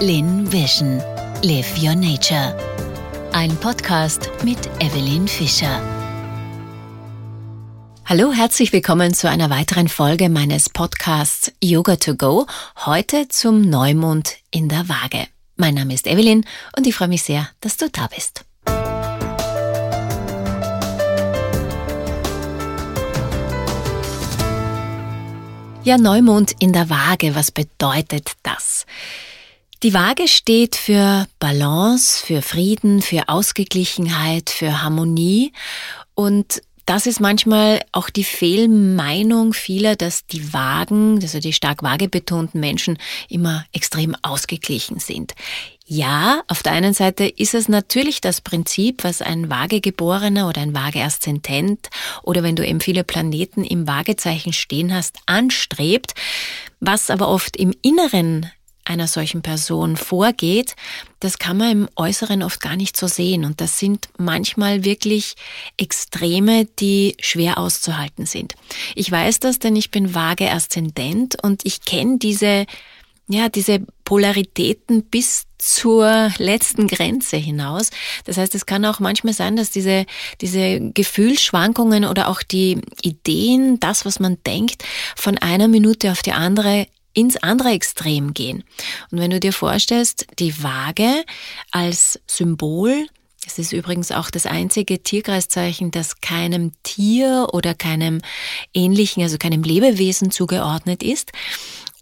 Lin Vision. Live Your Nature. Ein Podcast mit Evelyn Fischer. Hallo, herzlich willkommen zu einer weiteren Folge meines Podcasts Yoga to Go. Heute zum Neumond in der Waage. Mein Name ist Evelyn und ich freue mich sehr, dass du da bist. Ja, Neumond in der Waage, was bedeutet das? Die Waage steht für Balance, für Frieden, für Ausgeglichenheit, für Harmonie und das ist manchmal auch die Fehlmeinung vieler, dass die Wagen, also die stark waagebetonten Menschen, immer extrem ausgeglichen sind. Ja, auf der einen Seite ist es natürlich das Prinzip, was ein Waagegeborener oder ein Waageaszentent oder wenn du eben viele Planeten im Waagezeichen stehen hast, anstrebt, was aber oft im Inneren einer solchen Person vorgeht, das kann man im Äußeren oft gar nicht so sehen. Und das sind manchmal wirklich Extreme, die schwer auszuhalten sind. Ich weiß das, denn ich bin vage Aszendent und ich kenne diese, ja, diese Polaritäten bis zur letzten Grenze hinaus. Das heißt, es kann auch manchmal sein, dass diese, diese Gefühlsschwankungen oder auch die Ideen, das, was man denkt, von einer Minute auf die andere ins andere Extrem gehen. Und wenn du dir vorstellst, die Waage als Symbol, es ist übrigens auch das einzige Tierkreiszeichen, das keinem Tier oder keinem ähnlichen, also keinem Lebewesen zugeordnet ist.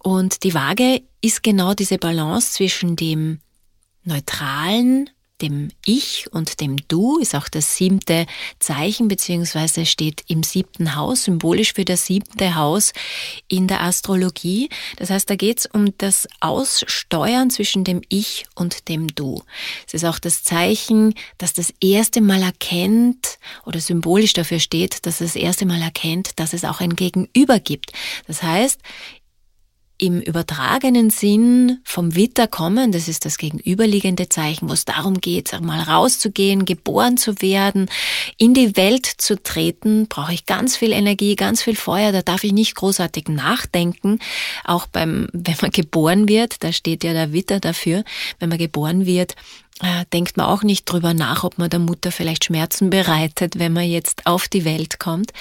Und die Waage ist genau diese Balance zwischen dem neutralen, dem Ich und dem Du ist auch das siebte Zeichen, beziehungsweise steht im siebten Haus, symbolisch für das siebte Haus in der Astrologie. Das heißt, da geht es um das Aussteuern zwischen dem Ich und dem Du. Es ist auch das Zeichen, das das erste Mal erkennt oder symbolisch dafür steht, dass es das erste Mal erkennt, dass es auch ein Gegenüber gibt. Das heißt, im übertragenen Sinn vom Witter kommen, das ist das gegenüberliegende Zeichen, wo es darum geht, mal rauszugehen, geboren zu werden, in die Welt zu treten, brauche ich ganz viel Energie, ganz viel Feuer, da darf ich nicht großartig nachdenken. Auch beim, wenn man geboren wird, da steht ja der Witter dafür, wenn man geboren wird, äh, denkt man auch nicht drüber nach, ob man der Mutter vielleicht Schmerzen bereitet, wenn man jetzt auf die Welt kommt.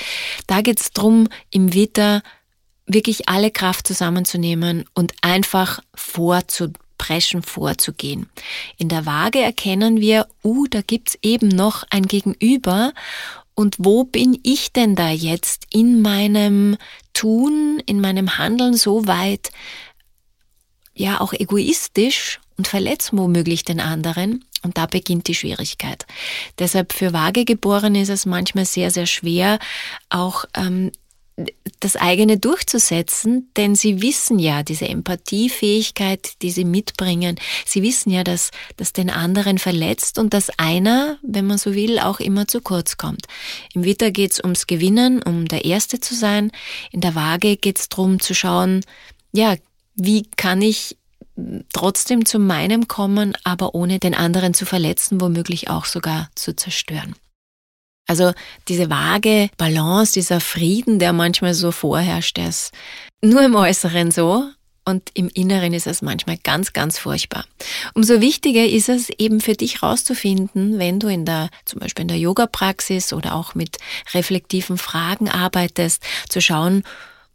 Da geht's drum, im Witter wirklich alle Kraft zusammenzunehmen und einfach vorzupreschen, vorzugehen. In der Waage erkennen wir, uh, da gibt's eben noch ein Gegenüber und wo bin ich denn da jetzt in meinem Tun, in meinem Handeln so weit, ja auch egoistisch und verletzt womöglich den anderen. Und da beginnt die Schwierigkeit. Deshalb für Waagegeborene ist es manchmal sehr, sehr schwer, auch ähm, das eigene durchzusetzen, denn sie wissen ja, diese Empathiefähigkeit, die sie mitbringen, sie wissen ja, dass das den anderen verletzt und dass einer, wenn man so will, auch immer zu kurz kommt. Im Witter geht's ums Gewinnen, um der Erste zu sein. In der Waage geht's drum zu schauen, ja, wie kann ich trotzdem zu meinem kommen, aber ohne den anderen zu verletzen, womöglich auch sogar zu zerstören. Also diese vage Balance, dieser Frieden, der manchmal so vorherrscht, der ist nur im Äußeren so und im Inneren ist es manchmal ganz, ganz furchtbar. Umso wichtiger ist es eben für dich rauszufinden, wenn du in der, zum Beispiel in der Yoga-Praxis oder auch mit reflektiven Fragen arbeitest, zu schauen,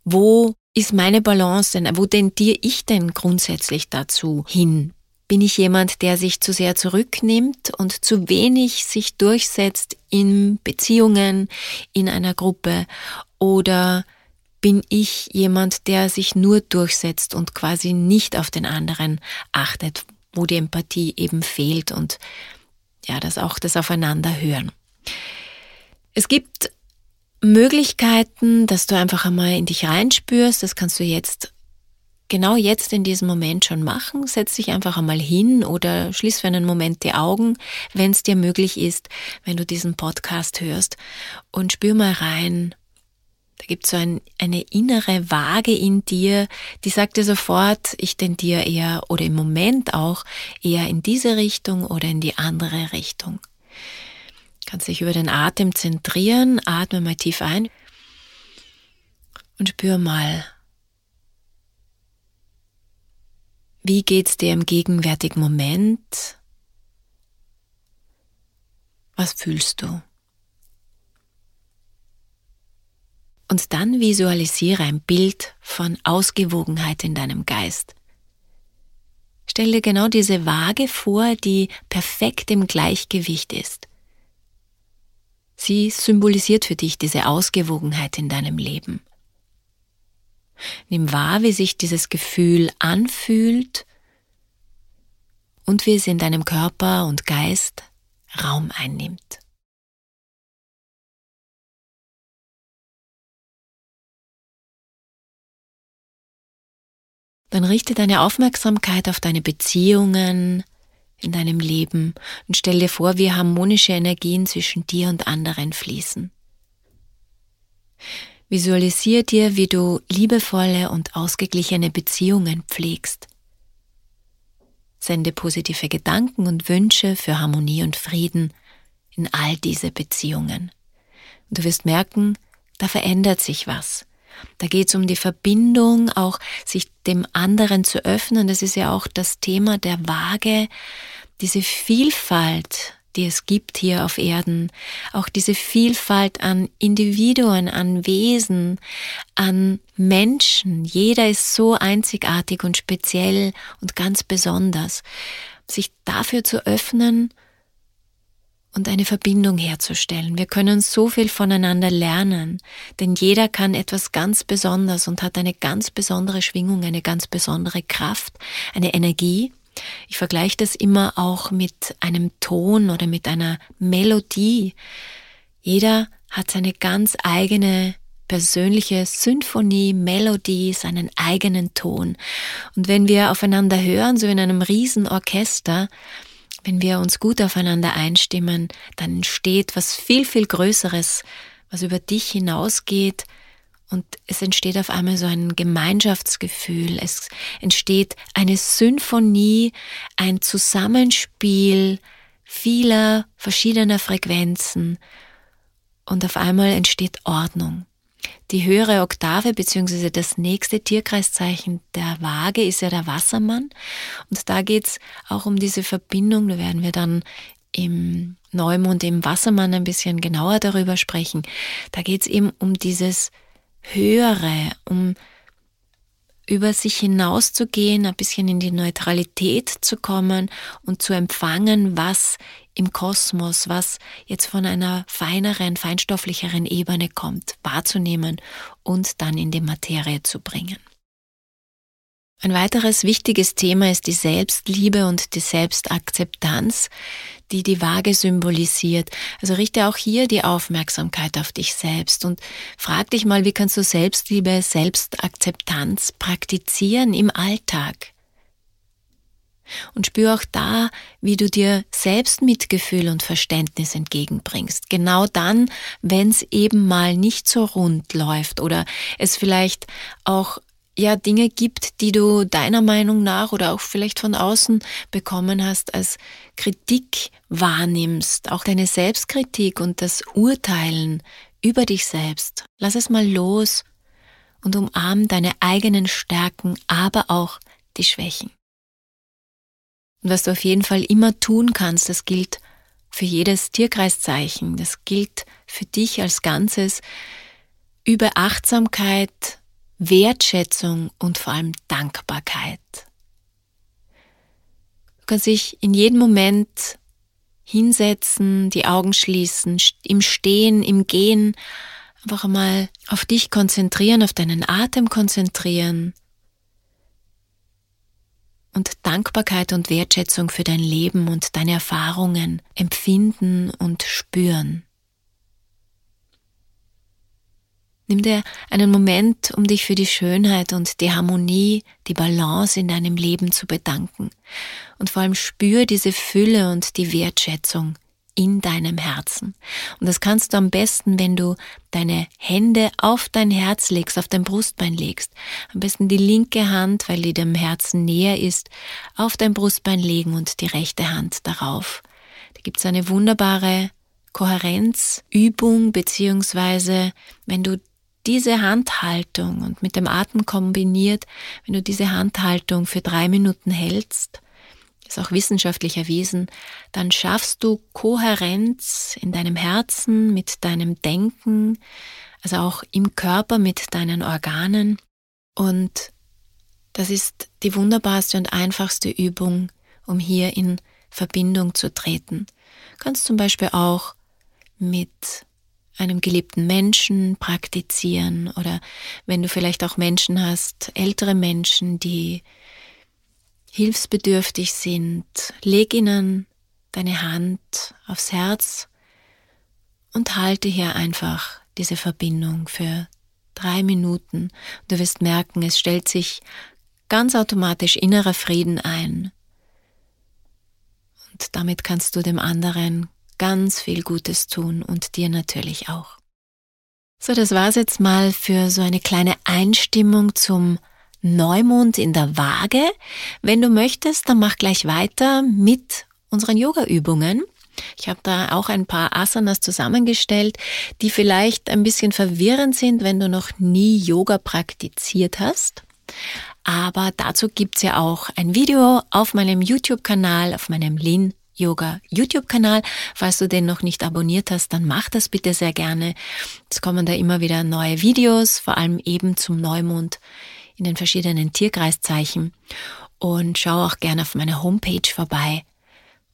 wo ist meine Balance denn, wo tendiere ich denn grundsätzlich dazu hin? Bin ich jemand, der sich zu sehr zurücknimmt und zu wenig sich durchsetzt in Beziehungen, in einer Gruppe? Oder bin ich jemand, der sich nur durchsetzt und quasi nicht auf den anderen achtet, wo die Empathie eben fehlt und ja, das auch das Aufeinanderhören. Es gibt Möglichkeiten, dass du einfach einmal in dich reinspürst. Das kannst du jetzt genau jetzt in diesem Moment schon machen. Setz dich einfach einmal hin oder schließ für einen Moment die Augen, wenn es dir möglich ist, wenn du diesen Podcast hörst und spür mal rein. Da gibt es so ein, eine innere Waage in dir, die sagt dir sofort, ich tendiere eher oder im Moment auch eher in diese Richtung oder in die andere Richtung. Kannst dich über den Atem zentrieren, atme mal tief ein und spür mal, Wie geht's dir im gegenwärtigen Moment? Was fühlst du? Und dann visualisiere ein Bild von Ausgewogenheit in deinem Geist. Stell dir genau diese Waage vor, die perfekt im Gleichgewicht ist. Sie symbolisiert für dich diese Ausgewogenheit in deinem Leben. Nimm wahr, wie sich dieses Gefühl anfühlt und wie es in deinem Körper und Geist Raum einnimmt. Dann richte deine Aufmerksamkeit auf deine Beziehungen in deinem Leben und stell dir vor, wie harmonische Energien zwischen dir und anderen fließen. Visualisier dir, wie du liebevolle und ausgeglichene Beziehungen pflegst. Sende positive Gedanken und Wünsche für Harmonie und Frieden in all diese Beziehungen. Du wirst merken, da verändert sich was. Da geht es um die Verbindung, auch sich dem anderen zu öffnen. Das ist ja auch das Thema der Waage, diese Vielfalt, die es gibt hier auf Erden, auch diese Vielfalt an Individuen, an Wesen, an Menschen. Jeder ist so einzigartig und speziell und ganz besonders. Sich dafür zu öffnen und eine Verbindung herzustellen. Wir können so viel voneinander lernen, denn jeder kann etwas ganz Besonderes und hat eine ganz besondere Schwingung, eine ganz besondere Kraft, eine Energie. Ich vergleiche das immer auch mit einem Ton oder mit einer Melodie. Jeder hat seine ganz eigene persönliche Symphonie, Melodie, seinen eigenen Ton. Und wenn wir aufeinander hören, so in einem Riesenorchester, wenn wir uns gut aufeinander einstimmen, dann entsteht was viel, viel Größeres, was über dich hinausgeht und es entsteht auf einmal so ein Gemeinschaftsgefühl, es entsteht eine Symphonie, ein Zusammenspiel vieler verschiedener Frequenzen und auf einmal entsteht Ordnung. Die höhere Oktave beziehungsweise das nächste Tierkreiszeichen der Waage ist ja der Wassermann. Und da geht's auch um diese Verbindung. Da werden wir dann im Neumond, im Wassermann ein bisschen genauer darüber sprechen. Da geht's eben um dieses Höhere, um über sich hinauszugehen, ein bisschen in die Neutralität zu kommen und zu empfangen, was im Kosmos, was jetzt von einer feineren, feinstofflicheren Ebene kommt, wahrzunehmen und dann in die Materie zu bringen. Ein weiteres wichtiges Thema ist die Selbstliebe und die Selbstakzeptanz, die die Waage symbolisiert. Also richte auch hier die Aufmerksamkeit auf dich selbst und frag dich mal, wie kannst du Selbstliebe, Selbstakzeptanz praktizieren im Alltag? Und spür auch da, wie du dir selbst Mitgefühl und Verständnis entgegenbringst. Genau dann, wenn es eben mal nicht so rund läuft oder es vielleicht auch ja Dinge gibt, die du deiner Meinung nach oder auch vielleicht von außen bekommen hast, als Kritik wahrnimmst, auch deine Selbstkritik und das Urteilen über dich selbst. Lass es mal los und umarm deine eigenen Stärken, aber auch die Schwächen. Und was du auf jeden Fall immer tun kannst, das gilt für jedes Tierkreiszeichen, das gilt für dich als Ganzes, über Achtsamkeit Wertschätzung und vor allem Dankbarkeit. Du kannst dich in jedem Moment hinsetzen, die Augen schließen, im Stehen, im Gehen, einfach einmal auf dich konzentrieren, auf deinen Atem konzentrieren und Dankbarkeit und Wertschätzung für dein Leben und deine Erfahrungen empfinden und spüren. Nimm dir einen Moment, um dich für die Schönheit und die Harmonie, die Balance in deinem Leben zu bedanken. Und vor allem spür diese Fülle und die Wertschätzung in deinem Herzen. Und das kannst du am besten, wenn du deine Hände auf dein Herz legst, auf dein Brustbein legst. Am besten die linke Hand, weil die dem Herzen näher ist, auf dein Brustbein legen und die rechte Hand darauf. Da gibt es eine wunderbare Kohärenzübung, beziehungsweise wenn du diese Handhaltung und mit dem Atem kombiniert, wenn du diese Handhaltung für drei Minuten hältst, ist auch wissenschaftlich erwiesen, dann schaffst du Kohärenz in deinem Herzen, mit deinem Denken, also auch im Körper mit deinen Organen. Und das ist die wunderbarste und einfachste Übung, um hier in Verbindung zu treten. Du kannst zum Beispiel auch mit einem geliebten Menschen praktizieren oder wenn du vielleicht auch Menschen hast, ältere Menschen, die hilfsbedürftig sind, leg ihnen deine Hand aufs Herz und halte hier einfach diese Verbindung für drei Minuten. Du wirst merken, es stellt sich ganz automatisch innerer Frieden ein. Und damit kannst du dem anderen ganz viel Gutes tun und dir natürlich auch. So, das war's jetzt mal für so eine kleine Einstimmung zum Neumond in der Waage. Wenn du möchtest, dann mach gleich weiter mit unseren Yoga-Übungen. Ich habe da auch ein paar Asanas zusammengestellt, die vielleicht ein bisschen verwirrend sind, wenn du noch nie Yoga praktiziert hast. Aber dazu gibt's ja auch ein Video auf meinem YouTube-Kanal, auf meinem Lin Yoga YouTube-Kanal. Falls du den noch nicht abonniert hast, dann mach das bitte sehr gerne. Es kommen da immer wieder neue Videos, vor allem eben zum Neumond in den verschiedenen Tierkreiszeichen. Und schau auch gerne auf meiner Homepage vorbei,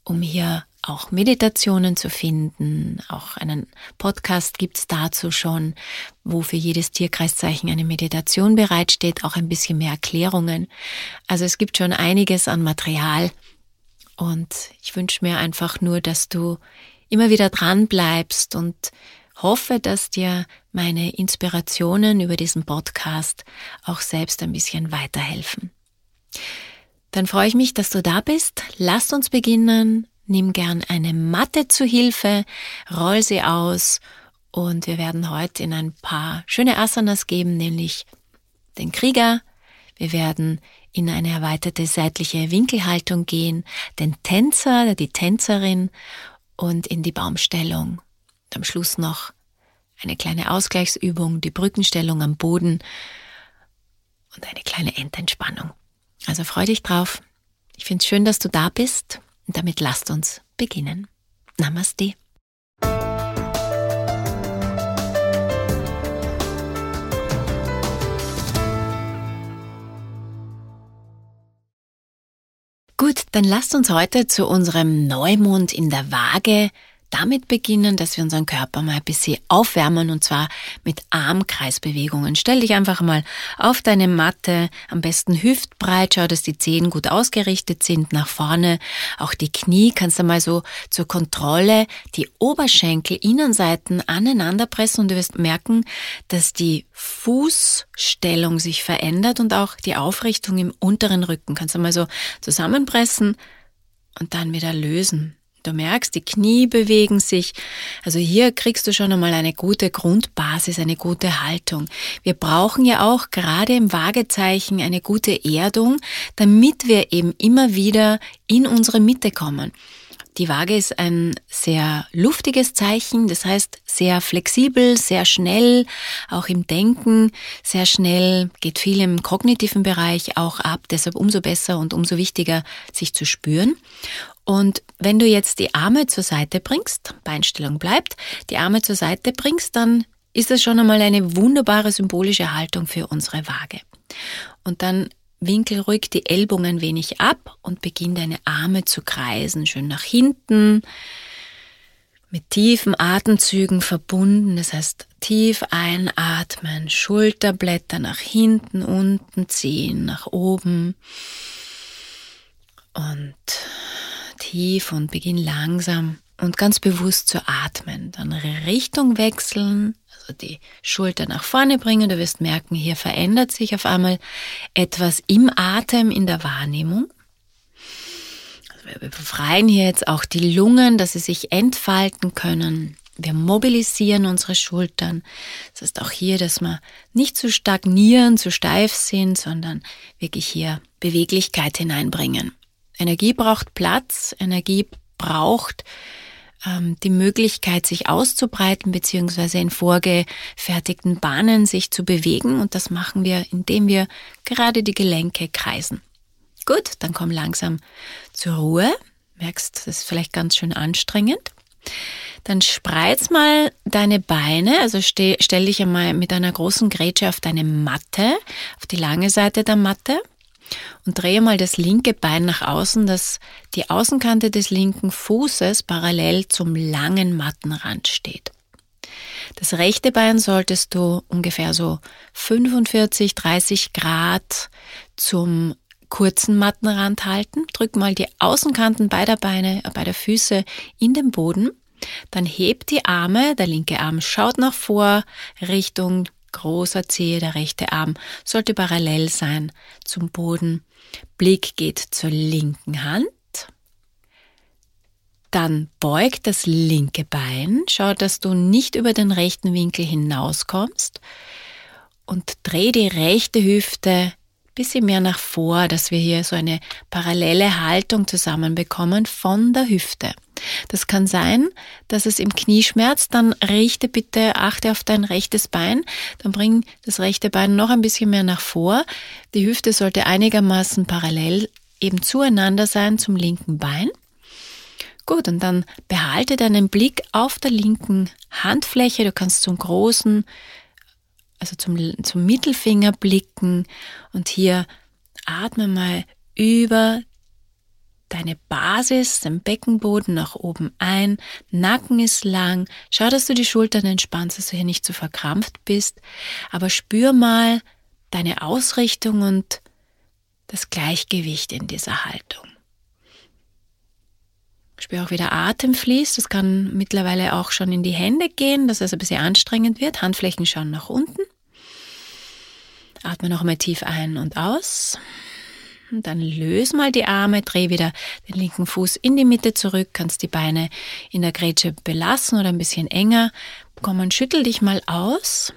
um hier auch Meditationen zu finden. Auch einen Podcast gibt's dazu schon, wo für jedes Tierkreiszeichen eine Meditation bereitsteht, auch ein bisschen mehr Erklärungen. Also es gibt schon einiges an Material, und ich wünsche mir einfach nur, dass du immer wieder dran bleibst und hoffe, dass dir meine Inspirationen über diesen Podcast auch selbst ein bisschen weiterhelfen. Dann freue ich mich, dass du da bist. Lasst uns beginnen. Nimm gern eine Matte zu Hilfe, roll sie aus und wir werden heute in ein paar schöne Asanas geben, nämlich den Krieger. Wir werden in eine erweiterte seitliche Winkelhaltung gehen, den Tänzer, die Tänzerin und in die Baumstellung. Und am Schluss noch eine kleine Ausgleichsübung, die Brückenstellung am Boden und eine kleine Endentspannung. Also freu dich drauf. Ich finde es schön, dass du da bist und damit lasst uns beginnen. Namaste. Gut, dann lasst uns heute zu unserem Neumond in der Waage damit beginnen, dass wir unseren Körper mal ein bisschen aufwärmen und zwar mit Armkreisbewegungen. Stell dich einfach mal auf deine Matte, am besten hüftbreit, schau, dass die Zehen gut ausgerichtet sind nach vorne. Auch die Knie kannst du mal so zur Kontrolle die Oberschenkel, Innenseiten aneinander pressen und du wirst merken, dass die Fußstellung sich verändert und auch die Aufrichtung im unteren Rücken. Kannst du mal so zusammenpressen und dann wieder lösen. Du merkst, die Knie bewegen sich. Also hier kriegst du schon einmal eine gute Grundbasis, eine gute Haltung. Wir brauchen ja auch gerade im Waagezeichen eine gute Erdung, damit wir eben immer wieder in unsere Mitte kommen. Die Waage ist ein sehr luftiges Zeichen, das heißt sehr flexibel, sehr schnell, auch im Denken, sehr schnell, geht viel im kognitiven Bereich auch ab, deshalb umso besser und umso wichtiger, sich zu spüren. Und wenn du jetzt die Arme zur Seite bringst, Beinstellung bleibt, die Arme zur Seite bringst, dann ist das schon einmal eine wunderbare symbolische Haltung für unsere Waage. Und dann winkel ruhig die Ellbogen ein wenig ab und beginn deine Arme zu kreisen, schön nach hinten, mit tiefen Atemzügen verbunden. Das heißt, tief einatmen, Schulterblätter nach hinten, unten ziehen, nach oben und tief und beginn langsam und ganz bewusst zu atmen. Dann Richtung wechseln, also die Schulter nach vorne bringen. Du wirst merken, hier verändert sich auf einmal etwas im Atem, in der Wahrnehmung. Also wir befreien hier jetzt auch die Lungen, dass sie sich entfalten können. Wir mobilisieren unsere Schultern. Das heißt auch hier, dass wir nicht zu stagnieren, zu steif sind, sondern wirklich hier Beweglichkeit hineinbringen. Energie braucht Platz, Energie braucht ähm, die Möglichkeit, sich auszubreiten, beziehungsweise in vorgefertigten Bahnen sich zu bewegen. Und das machen wir, indem wir gerade die Gelenke kreisen. Gut, dann komm langsam zur Ruhe. Merkst, das ist vielleicht ganz schön anstrengend. Dann spreiz mal deine Beine, also stell, stell dich einmal mit einer großen Grätsche auf deine Matte, auf die lange Seite der Matte und drehe mal das linke Bein nach außen, dass die Außenkante des linken Fußes parallel zum langen Mattenrand steht. Das rechte Bein solltest du ungefähr so 45, 30 Grad zum kurzen Mattenrand halten. Drück mal die Außenkanten beider Beine, äh, beider Füße in den Boden. Dann heb die Arme, der linke Arm schaut nach vor, Richtung großer Zehe, der rechte Arm sollte parallel sein zum Boden. Blick geht zur linken Hand. Dann beug das linke Bein, schau, dass du nicht über den rechten Winkel hinauskommst und dreh die rechte Hüfte bisschen mehr nach vor, dass wir hier so eine parallele Haltung zusammenbekommen von der Hüfte. Das kann sein, dass es im Knie schmerzt, dann richte bitte, achte auf dein rechtes Bein, dann bring das rechte Bein noch ein bisschen mehr nach vor. Die Hüfte sollte einigermaßen parallel eben zueinander sein zum linken Bein. Gut, und dann behalte deinen Blick auf der linken Handfläche. Du kannst zum großen also zum, zum Mittelfinger blicken und hier atme mal über deine Basis, den Beckenboden nach oben ein, Nacken ist lang, schau, dass du die Schultern entspannst, dass du hier nicht zu verkrampft bist, aber spür mal deine Ausrichtung und das Gleichgewicht in dieser Haltung. Spür auch, wie der Atem fließt. Das kann mittlerweile auch schon in die Hände gehen, dass es ein bisschen anstrengend wird. Handflächen schauen nach unten. Atme noch einmal tief ein und aus. Dann löse mal die Arme, dreh wieder den linken Fuß in die Mitte zurück, kannst die Beine in der Grätsche belassen oder ein bisschen enger. Komm und schüttel dich mal aus.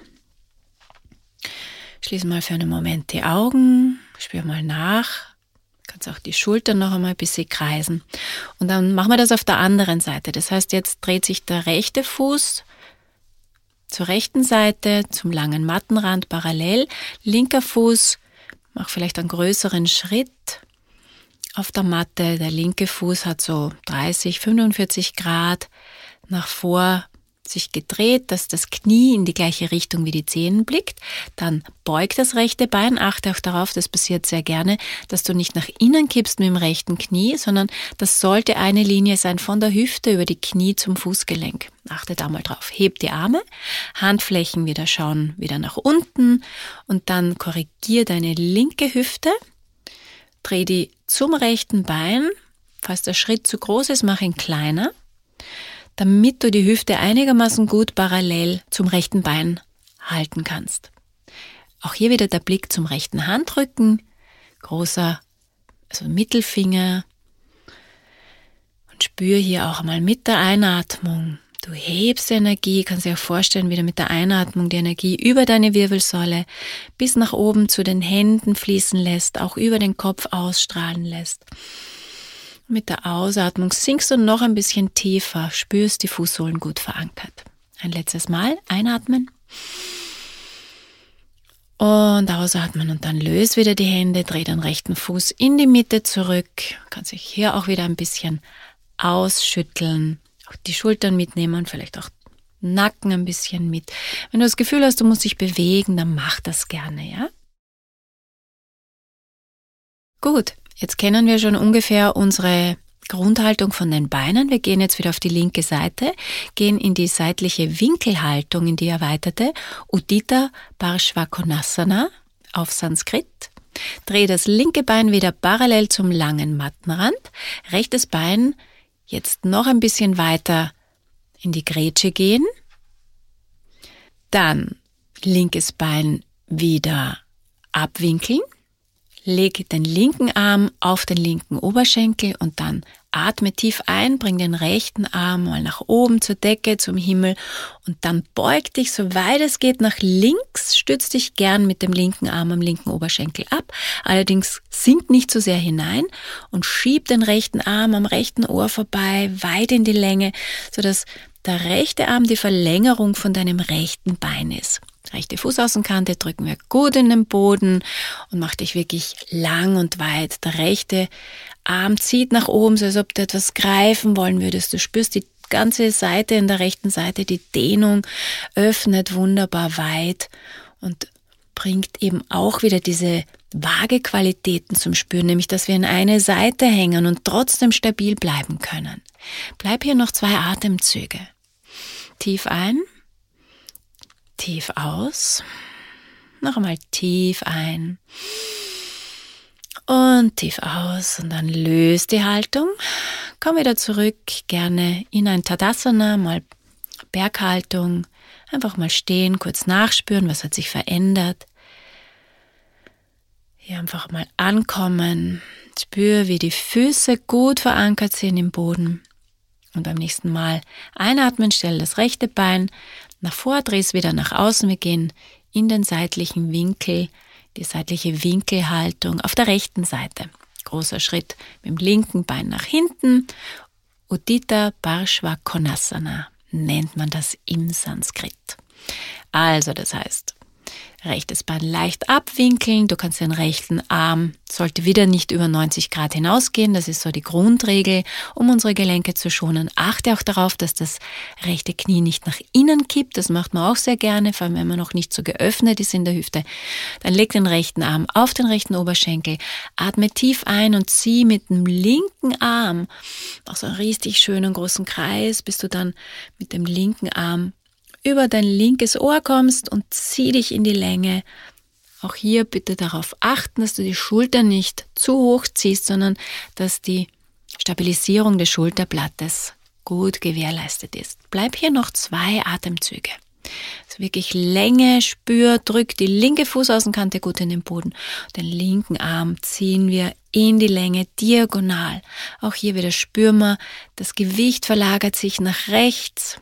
Schließ mal für einen Moment die Augen, spür mal nach. Kannst auch die Schultern noch einmal ein bisschen kreisen. Und dann machen wir das auf der anderen Seite. Das heißt, jetzt dreht sich der rechte Fuß zur rechten Seite, zum langen Mattenrand parallel. Linker Fuß, mach vielleicht einen größeren Schritt auf der Matte. Der linke Fuß hat so 30, 45 Grad nach vor sich gedreht, dass das Knie in die gleiche Richtung wie die Zehen blickt. Dann beug das rechte Bein. Achte auch darauf, das passiert sehr gerne, dass du nicht nach innen kippst mit dem rechten Knie, sondern das sollte eine Linie sein von der Hüfte über die Knie zum Fußgelenk. Achte da mal drauf. Heb die Arme, Handflächen wieder schauen, wieder nach unten und dann korrigier deine linke Hüfte. Dreh die zum rechten Bein. Falls der Schritt zu groß ist, mach ihn kleiner damit du die Hüfte einigermaßen gut parallel zum rechten Bein halten kannst. Auch hier wieder der Blick zum rechten Handrücken, großer, also Mittelfinger und spür hier auch mal mit der Einatmung. Du hebst die Energie, kannst dir auch vorstellen, wie du mit der Einatmung die Energie über deine Wirbelsäule bis nach oben zu den Händen fließen lässt, auch über den Kopf ausstrahlen lässt. Mit der Ausatmung sinkst du noch ein bisschen tiefer, spürst die Fußsohlen gut verankert. Ein letztes Mal einatmen und ausatmen und dann löst wieder die Hände, dreh den rechten Fuß in die Mitte zurück. Kannst dich hier auch wieder ein bisschen ausschütteln, auch die Schultern mitnehmen, vielleicht auch Nacken ein bisschen mit. Wenn du das Gefühl hast, du musst dich bewegen, dann mach das gerne, ja? Gut, Jetzt kennen wir schon ungefähr unsere Grundhaltung von den Beinen. Wir gehen jetzt wieder auf die linke Seite, gehen in die seitliche Winkelhaltung, in die erweiterte Udita Parshvakonasana auf Sanskrit. Dreh das linke Bein wieder parallel zum langen Mattenrand. Rechtes Bein jetzt noch ein bisschen weiter in die Grätsche gehen. Dann linkes Bein wieder abwinkeln Leg den linken Arm auf den linken Oberschenkel und dann atme tief ein, bring den rechten Arm mal nach oben zur Decke, zum Himmel und dann beug dich, soweit es geht, nach links, stütz dich gern mit dem linken Arm am linken Oberschenkel ab, allerdings sink nicht zu so sehr hinein und schieb den rechten Arm am rechten Ohr vorbei, weit in die Länge, sodass der rechte Arm die Verlängerung von deinem rechten Bein ist. Rechte Fußaußenkante drücken wir gut in den Boden und mach dich wirklich lang und weit. Der rechte Arm zieht nach oben, so als ob du etwas greifen wollen würdest. Du spürst die ganze Seite in der rechten Seite, die Dehnung öffnet wunderbar weit und bringt eben auch wieder diese Waagequalitäten zum Spüren, nämlich dass wir in eine Seite hängen und trotzdem stabil bleiben können. Bleib hier noch zwei Atemzüge. Tief ein Tief aus. Noch einmal tief ein. Und tief aus. Und dann löst die Haltung. Komm wieder zurück, gerne in ein Tadasana, mal Berghaltung. Einfach mal stehen, kurz nachspüren, was hat sich verändert. Hier einfach mal ankommen. Spür, wie die Füße gut verankert sind im Boden. Und beim nächsten Mal einatmen, stell das rechte Bein nach vor, dreh es wieder nach außen. Wir gehen in den seitlichen Winkel, die seitliche Winkelhaltung auf der rechten Seite. Großer Schritt mit dem linken Bein nach hinten. Udita Parshva Konasana nennt man das im Sanskrit. Also, das heißt, Rechtes Bein leicht abwinkeln. Du kannst den rechten Arm, sollte wieder nicht über 90 Grad hinausgehen. Das ist so die Grundregel, um unsere Gelenke zu schonen. Achte auch darauf, dass das rechte Knie nicht nach innen kippt. Das macht man auch sehr gerne, vor allem wenn man noch nicht so geöffnet ist in der Hüfte. Dann leg den rechten Arm auf den rechten Oberschenkel. Atme tief ein und zieh mit dem linken Arm, auch so einen richtig schönen großen Kreis, bis du dann mit dem linken Arm über dein linkes Ohr kommst und zieh dich in die Länge. Auch hier bitte darauf achten, dass du die Schulter nicht zu hoch ziehst, sondern dass die Stabilisierung des Schulterblattes gut gewährleistet ist. Bleib hier noch zwei Atemzüge. Also wirklich Länge, spür, drück die linke Fußaußenkante gut in den Boden. Den linken Arm ziehen wir in die Länge diagonal. Auch hier wieder spüren wir, das Gewicht verlagert sich nach rechts.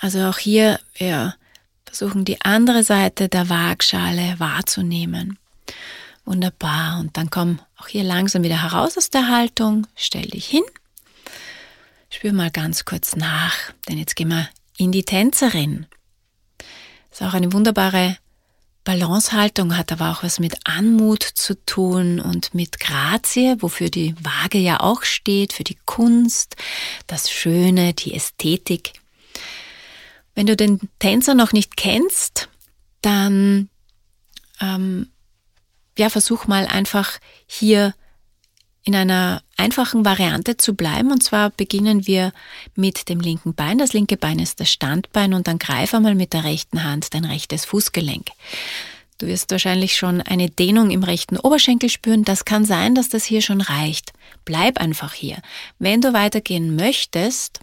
Also auch hier, wir versuchen die andere Seite der Waagschale wahrzunehmen. Wunderbar. Und dann komm auch hier langsam wieder heraus aus der Haltung. Stell dich hin. Spür mal ganz kurz nach, denn jetzt gehen wir in die Tänzerin. Ist auch eine wunderbare Balancehaltung, hat aber auch was mit Anmut zu tun und mit Grazie, wofür die Waage ja auch steht, für die Kunst, das Schöne, die Ästhetik. Wenn du den Tänzer noch nicht kennst, dann ähm, ja, versuch mal einfach hier in einer einfachen Variante zu bleiben. Und zwar beginnen wir mit dem linken Bein. Das linke Bein ist das Standbein und dann greif einmal mit der rechten Hand dein rechtes Fußgelenk. Du wirst wahrscheinlich schon eine Dehnung im rechten Oberschenkel spüren. Das kann sein, dass das hier schon reicht. Bleib einfach hier. Wenn du weitergehen möchtest,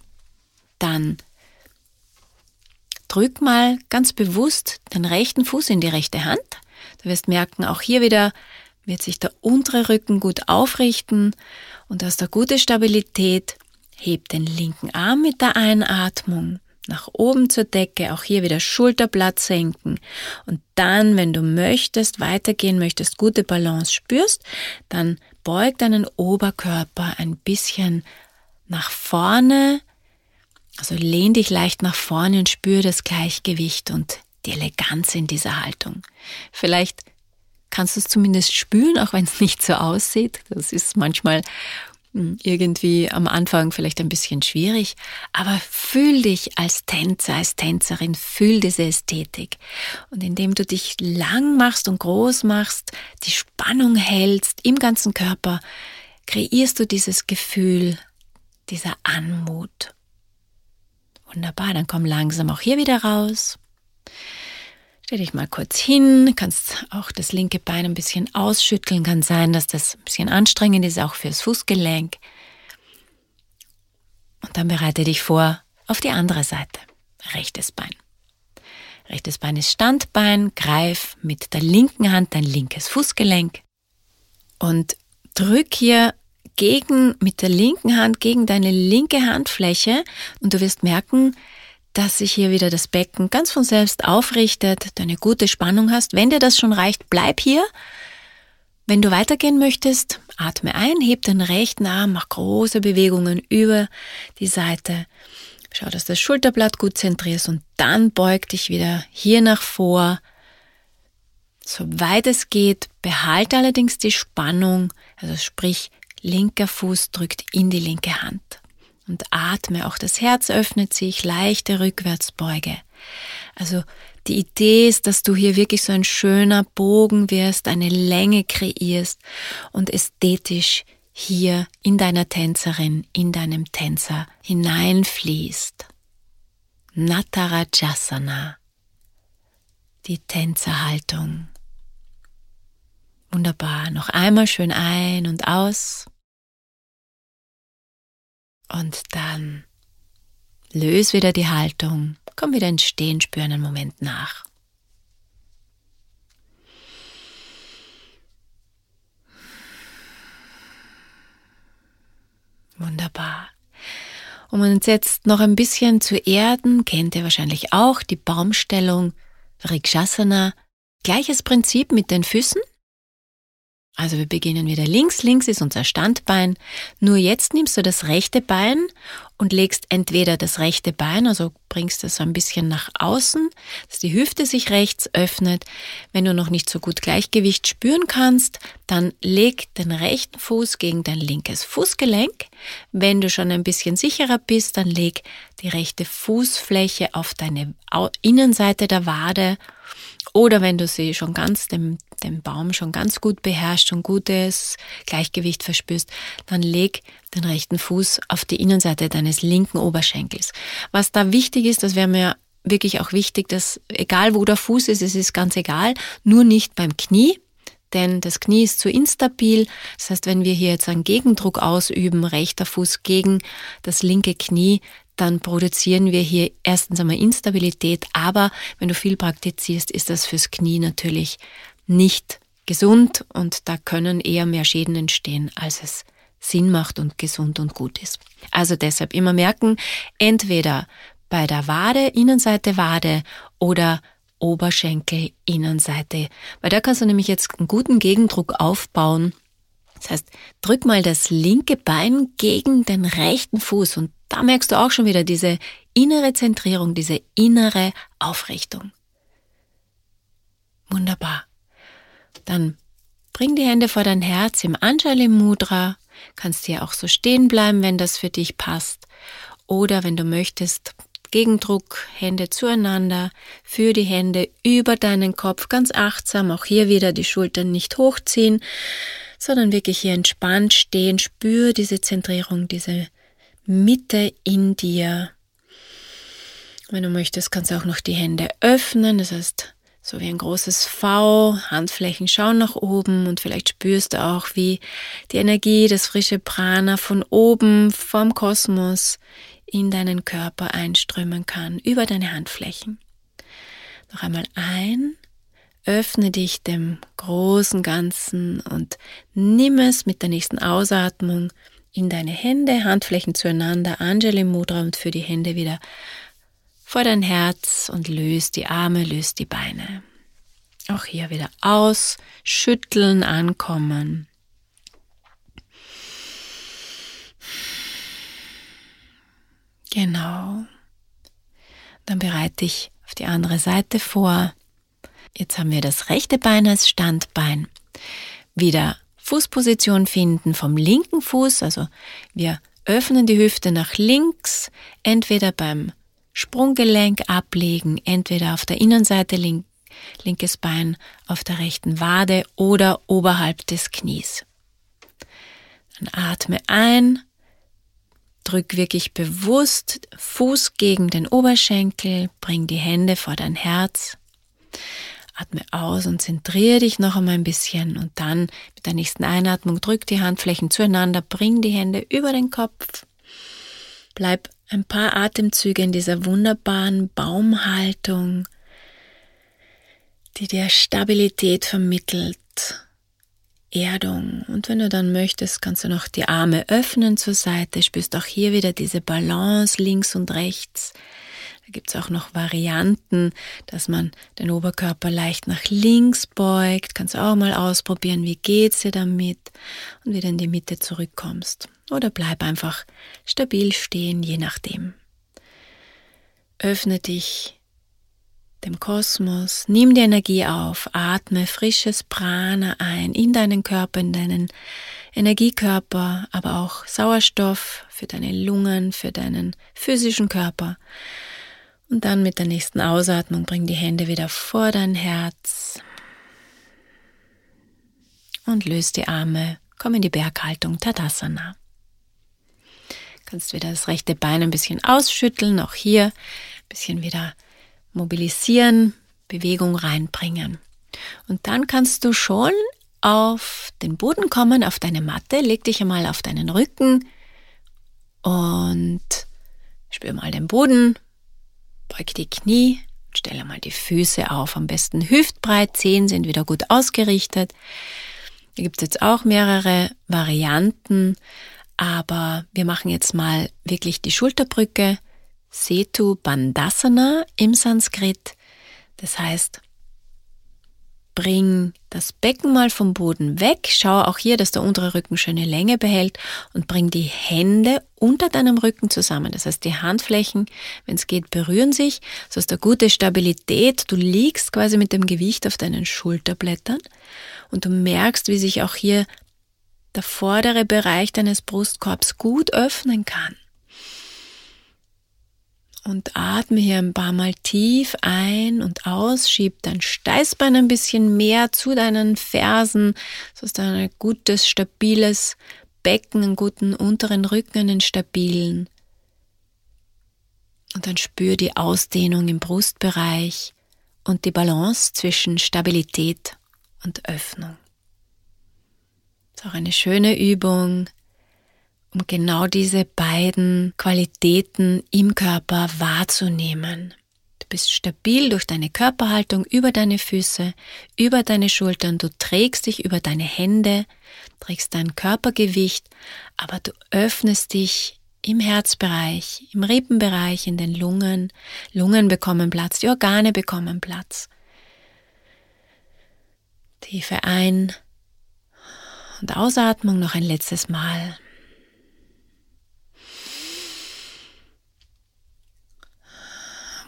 dann drück mal ganz bewusst den rechten Fuß in die rechte Hand. Du wirst merken, auch hier wieder wird sich der untere Rücken gut aufrichten und aus der gute Stabilität heb den linken Arm mit der Einatmung nach oben zur Decke, auch hier wieder Schulterblatt senken und dann, wenn du möchtest, weitergehen möchtest, gute Balance spürst, dann beug deinen Oberkörper ein bisschen nach vorne, also lehn dich leicht nach vorne und spür das Gleichgewicht und die Eleganz in dieser Haltung. Vielleicht kannst du es zumindest spüren, auch wenn es nicht so aussieht. Das ist manchmal hm, irgendwie am Anfang vielleicht ein bisschen schwierig, aber fühl dich als Tänzer, als Tänzerin, fühl diese Ästhetik. Und indem du dich lang machst und groß machst, die Spannung hältst im ganzen Körper, kreierst du dieses Gefühl dieser Anmut. Wunderbar, dann komm langsam auch hier wieder raus. Stell dich mal kurz hin, kannst auch das linke Bein ein bisschen ausschütteln, kann sein, dass das ein bisschen anstrengend ist, auch fürs Fußgelenk. Und dann bereite dich vor auf die andere Seite, rechtes Bein. Rechtes Bein ist Standbein, greif mit der linken Hand dein linkes Fußgelenk und drück hier gegen, mit der linken Hand gegen deine linke Handfläche und du wirst merken, dass sich hier wieder das Becken ganz von selbst aufrichtet, du eine gute Spannung hast. Wenn dir das schon reicht, bleib hier. Wenn du weitergehen möchtest, atme ein, heb den rechten Arm, mach große Bewegungen über die Seite. Schau, dass das Schulterblatt gut zentrierst und dann beug dich wieder hier nach vor. Soweit es geht, behalte allerdings die Spannung, also sprich, linker Fuß drückt in die linke Hand und atme. Auch das Herz öffnet sich, leichte Rückwärtsbeuge. Also die Idee ist, dass du hier wirklich so ein schöner Bogen wirst, eine Länge kreierst und ästhetisch hier in deiner Tänzerin, in deinem Tänzer hineinfließt. Natarajasana, die Tänzerhaltung. Wunderbar. Noch einmal schön ein und aus. Und dann löse wieder die Haltung, komm wieder ins Stehen, spür einen Moment nach. Wunderbar. Um uns jetzt noch ein bisschen zu erden, kennt ihr wahrscheinlich auch die Baumstellung Vrikshasana. Gleiches Prinzip mit den Füßen. Also wir beginnen wieder links. Links ist unser Standbein. Nur jetzt nimmst du das rechte Bein und legst entweder das rechte Bein, also bringst es so ein bisschen nach außen, dass die Hüfte sich rechts öffnet. Wenn du noch nicht so gut Gleichgewicht spüren kannst, dann leg den rechten Fuß gegen dein linkes Fußgelenk. Wenn du schon ein bisschen sicherer bist, dann leg die rechte Fußfläche auf deine Innenseite der Wade oder wenn du sie schon ganz, den, den Baum schon ganz gut beherrschst und gutes Gleichgewicht verspürst, dann leg den rechten Fuß auf die Innenseite deines linken Oberschenkels. Was da wichtig ist, das wäre mir wirklich auch wichtig, dass egal wo der Fuß ist, es ist ganz egal, nur nicht beim Knie, denn das Knie ist zu instabil. Das heißt, wenn wir hier jetzt einen Gegendruck ausüben, rechter Fuß gegen das linke Knie, dann produzieren wir hier erstens einmal Instabilität, aber wenn du viel praktizierst, ist das fürs Knie natürlich nicht gesund und da können eher mehr Schäden entstehen, als es Sinn macht und gesund und gut ist. Also deshalb immer merken, entweder bei der Wade, Innenseite Wade oder Oberschenkel, Innenseite, weil da kannst du nämlich jetzt einen guten Gegendruck aufbauen. Das heißt, drück mal das linke Bein gegen den rechten Fuß und da merkst du auch schon wieder diese innere Zentrierung, diese innere Aufrichtung. Wunderbar. Dann bring die Hände vor dein Herz im Anjali Mudra. Kannst hier auch so stehen bleiben, wenn das für dich passt. Oder wenn du möchtest, Gegendruck, Hände zueinander, für die Hände über deinen Kopf, ganz achtsam, auch hier wieder die Schultern nicht hochziehen, sondern wirklich hier entspannt stehen, spür diese Zentrierung, diese Mitte in dir. Wenn du möchtest, kannst du auch noch die Hände öffnen, das heißt, so wie ein großes V, Handflächen schauen nach oben und vielleicht spürst du auch, wie die Energie, das frische Prana von oben vom Kosmos in deinen Körper einströmen kann, über deine Handflächen. Noch einmal ein, öffne dich dem großen Ganzen und nimm es mit der nächsten Ausatmung in deine Hände, Handflächen zueinander, Anjali Mudra und für die Hände wieder vor dein Herz und löst die Arme, löst die Beine. Auch hier wieder aus, schütteln, ankommen. Genau. Dann bereite dich auf die andere Seite vor. Jetzt haben wir das rechte Bein als Standbein. Wieder Fußposition finden vom linken Fuß. Also wir öffnen die Hüfte nach links, entweder beim Sprunggelenk ablegen, entweder auf der Innenseite link, linkes Bein auf der rechten Wade oder oberhalb des Knies. Dann atme ein, drück wirklich bewusst Fuß gegen den Oberschenkel, bring die Hände vor dein Herz. Atme aus und zentriere dich noch einmal ein bisschen und dann mit der nächsten Einatmung drück die Handflächen zueinander, bring die Hände über den Kopf. Bleib ein paar Atemzüge in dieser wunderbaren Baumhaltung. die dir Stabilität vermittelt, Erdung. Und wenn du dann möchtest, kannst du noch die Arme öffnen zur Seite, spürst auch hier wieder diese Balance links und rechts. Da gibt es auch noch Varianten, dass man den Oberkörper leicht nach links beugt. Kannst du auch mal ausprobieren, wie geht's dir damit und wieder in die Mitte zurückkommst. Oder bleib einfach stabil stehen, je nachdem. Öffne dich dem Kosmos, nimm die Energie auf, atme frisches Prana ein in deinen Körper, in deinen Energiekörper, aber auch Sauerstoff für deine Lungen, für deinen physischen Körper. Und dann mit der nächsten Ausatmung bring die Hände wieder vor dein Herz. Und löst die Arme, komm in die Berghaltung Tadasana. Kannst wieder das rechte Bein ein bisschen ausschütteln, auch hier. Ein bisschen wieder mobilisieren, Bewegung reinbringen. Und dann kannst du schon auf den Boden kommen, auf deine Matte, leg dich einmal auf deinen Rücken und spür mal den Boden, beug die Knie, stelle mal die Füße auf, am besten hüftbreit, Zehen sind wieder gut ausgerichtet. Da gibt es jetzt auch mehrere Varianten, aber wir machen jetzt mal wirklich die Schulterbrücke, Setu Bandhasana im Sanskrit. Das heißt, bring das Becken mal vom Boden weg, schau auch hier, dass der untere Rücken schöne Länge behält und bring die Hände unter deinem Rücken zusammen. Das heißt, die Handflächen, wenn es geht, berühren sich, so hast du gute Stabilität. Du liegst quasi mit dem Gewicht auf deinen Schulterblättern und du merkst, wie sich auch hier der vordere Bereich deines Brustkorbs gut öffnen kann und atme hier ein paar Mal tief ein und aus. Schieb dein Steißbein ein bisschen mehr zu deinen Fersen, so dass du ein gutes, stabiles Becken, einen guten unteren Rücken, einen stabilen. Und dann spür die Ausdehnung im Brustbereich und die Balance zwischen Stabilität und Öffnung. Das ist auch eine schöne Übung, um genau diese beiden Qualitäten im Körper wahrzunehmen. Du bist stabil durch deine Körperhaltung über deine Füße, über deine Schultern, du trägst dich über deine Hände, trägst dein Körpergewicht, aber du öffnest dich im Herzbereich, im Rippenbereich, in den Lungen. Lungen bekommen Platz, die Organe bekommen Platz. Tiefe Ein- und Ausatmung noch ein letztes Mal.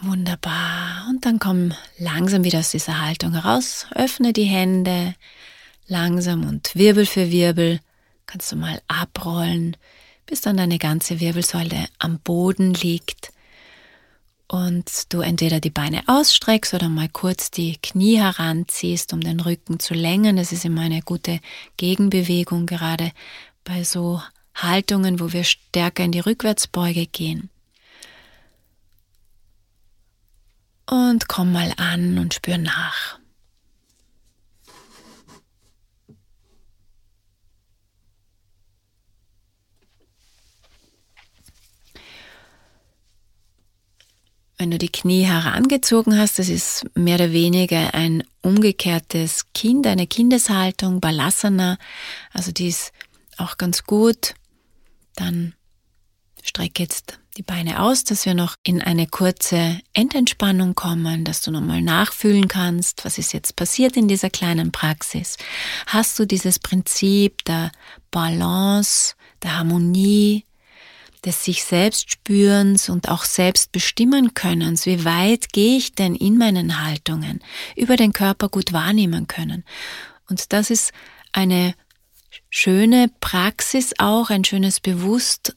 Wunderbar. Und dann komm langsam wieder aus dieser Haltung heraus. Öffne die Hände langsam und Wirbel für Wirbel kannst du mal abrollen, bis dann deine ganze Wirbelsäule am Boden liegt und du entweder die Beine ausstreckst oder mal kurz die Knie heranziehst, um den Rücken zu längen. Das ist immer eine gute Gegenbewegung, gerade bei so Haltungen, wo wir stärker in die Rückwärtsbeuge gehen. Und komm mal an und spür nach. Wenn du die Knie herangezogen hast, das ist mehr oder weniger ein umgekehrtes Kind, eine Kindeshaltung, Balasana, also die ist auch ganz gut. Dann streck jetzt die Beine aus, dass wir noch in eine kurze Endentspannung kommen, dass du nochmal nachfühlen kannst, was ist jetzt passiert in dieser kleinen Praxis. Hast du dieses Prinzip der Balance, der Harmonie, des sich selbst spürens und auch selbst bestimmen Könnens. Wie weit gehe ich denn in meinen Haltungen? Über den Körper gut wahrnehmen können. Und das ist eine schöne Praxis auch, ein schönes Bewusst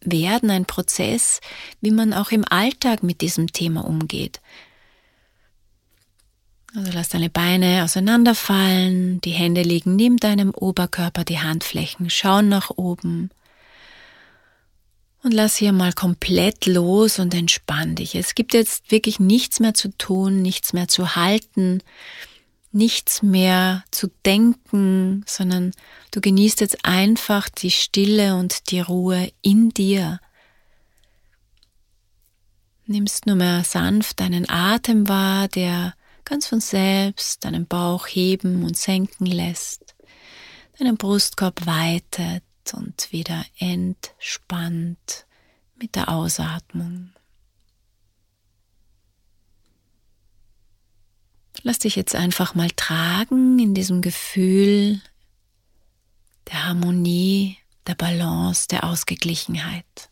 werden, ein Prozess, wie man auch im Alltag mit diesem Thema umgeht. Also lass deine Beine auseinanderfallen, die Hände liegen neben deinem Oberkörper, die Handflächen schauen nach oben. Und lass hier mal komplett los und entspann dich. Es gibt jetzt wirklich nichts mehr zu tun, nichts mehr zu halten nichts mehr zu denken, sondern du genießt jetzt einfach die Stille und die Ruhe in dir. Nimmst nur mehr sanft deinen Atem wahr, der ganz von selbst deinen Bauch heben und senken lässt, deinen Brustkorb weitet und wieder entspannt mit der Ausatmung. Lass dich jetzt einfach mal tragen in diesem Gefühl der Harmonie, der Balance, der Ausgeglichenheit.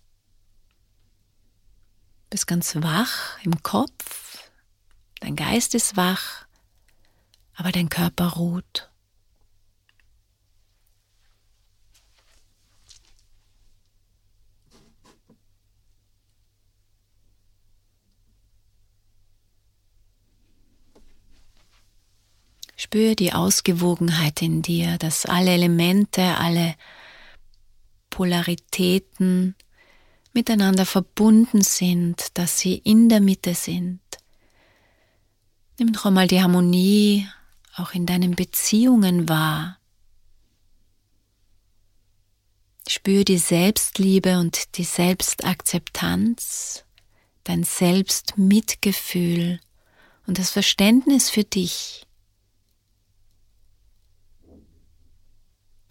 Bist ganz wach im Kopf, dein Geist ist wach, aber dein Körper ruht. Spür die Ausgewogenheit in dir, dass alle Elemente, alle Polaritäten miteinander verbunden sind, dass sie in der Mitte sind. Nimm noch einmal die Harmonie auch in deinen Beziehungen wahr. Spür die Selbstliebe und die Selbstakzeptanz, dein Selbstmitgefühl und das Verständnis für dich.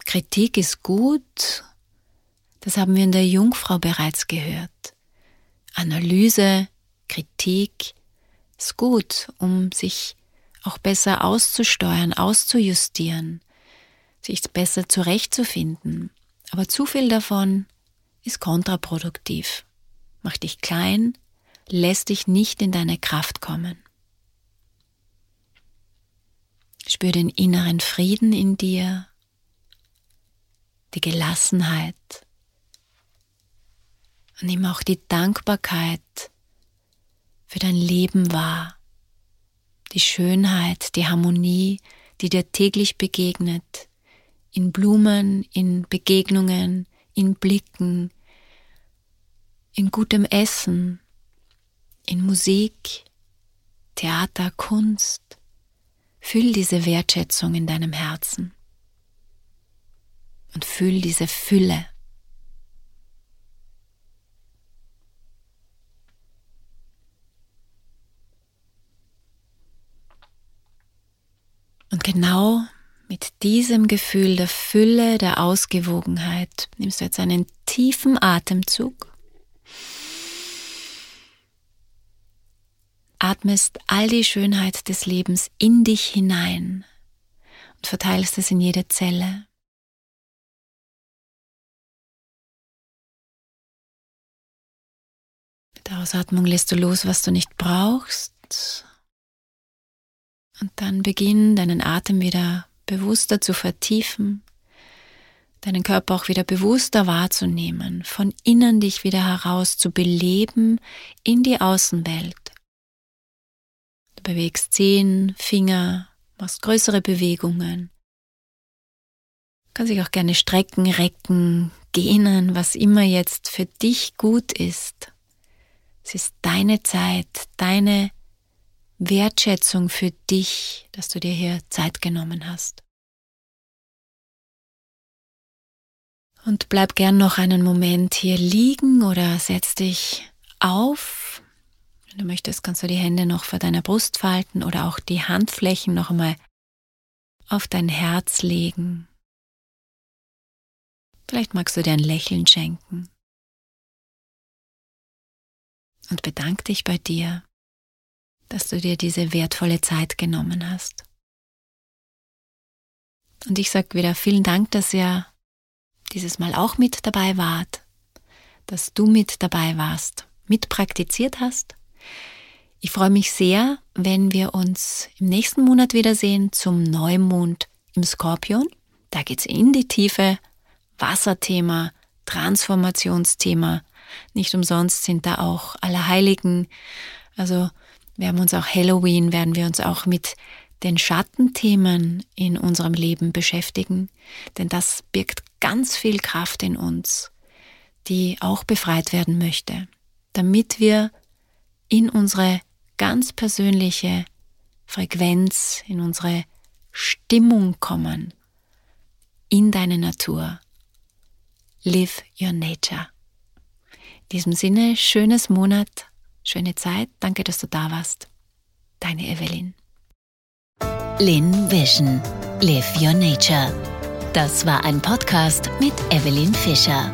Kritik ist gut, das haben wir in der Jungfrau bereits gehört. Analyse, Kritik ist gut, um sich auch besser auszusteuern, auszujustieren, sich besser zurechtzufinden. Aber zu viel davon ist kontraproduktiv, macht dich klein, lässt dich nicht in deine Kraft kommen. Spür den inneren Frieden in dir, die Gelassenheit. Und nimm auch die Dankbarkeit für dein Leben wahr, die Schönheit, die Harmonie, die dir täglich begegnet, in Blumen, in Begegnungen, in Blicken, in gutem Essen, in Musik, Theater, Kunst. Fühl diese Wertschätzung in deinem Herzen und fühl diese Fülle. Und genau mit diesem Gefühl der Fülle, der Ausgewogenheit nimmst du jetzt einen tiefen Atemzug. Atmest all die Schönheit des Lebens in dich hinein und verteilst es in jede Zelle. Der Ausatmung lässt du los, was du nicht brauchst. Und dann beginn deinen Atem wieder bewusster zu vertiefen, deinen Körper auch wieder bewusster wahrzunehmen, von innen dich wieder heraus zu beleben in die Außenwelt. Du bewegst Zehen, Finger, machst größere Bewegungen. Kannst dich auch gerne strecken, recken, gähnen, was immer jetzt für dich gut ist. Es ist deine Zeit, deine Wertschätzung für dich, dass du dir hier Zeit genommen hast. Und bleib gern noch einen Moment hier liegen oder setz dich auf. Wenn du möchtest, kannst du die Hände noch vor deiner Brust falten oder auch die Handflächen noch einmal auf dein Herz legen. Vielleicht magst du dir ein Lächeln schenken und bedank dich bei dir, dass du dir diese wertvolle Zeit genommen hast. Und ich sage wieder vielen Dank, dass ihr dieses Mal auch mit dabei wart, dass du mit dabei warst, mit praktiziert hast. Ich freue mich sehr, wenn wir uns im nächsten Monat wiedersehen zum Neumond im Skorpion. Da geht es in die Tiefe, Wasserthema, Transformationsthema, nicht umsonst sind da auch alle Heiligen. Also wir haben uns auch Halloween, werden wir uns auch mit den Schattenthemen in unserem Leben beschäftigen, denn das birgt ganz viel Kraft in uns, die auch befreit werden möchte, damit wir in unsere ganz persönliche Frequenz, in unsere Stimmung kommen, in deine Natur. Live your nature. In diesem Sinne, schönes Monat, schöne Zeit. Danke, dass du da warst. Deine Evelyn. Lin Vision. Live Your Nature. Das war ein Podcast mit Evelyn Fischer.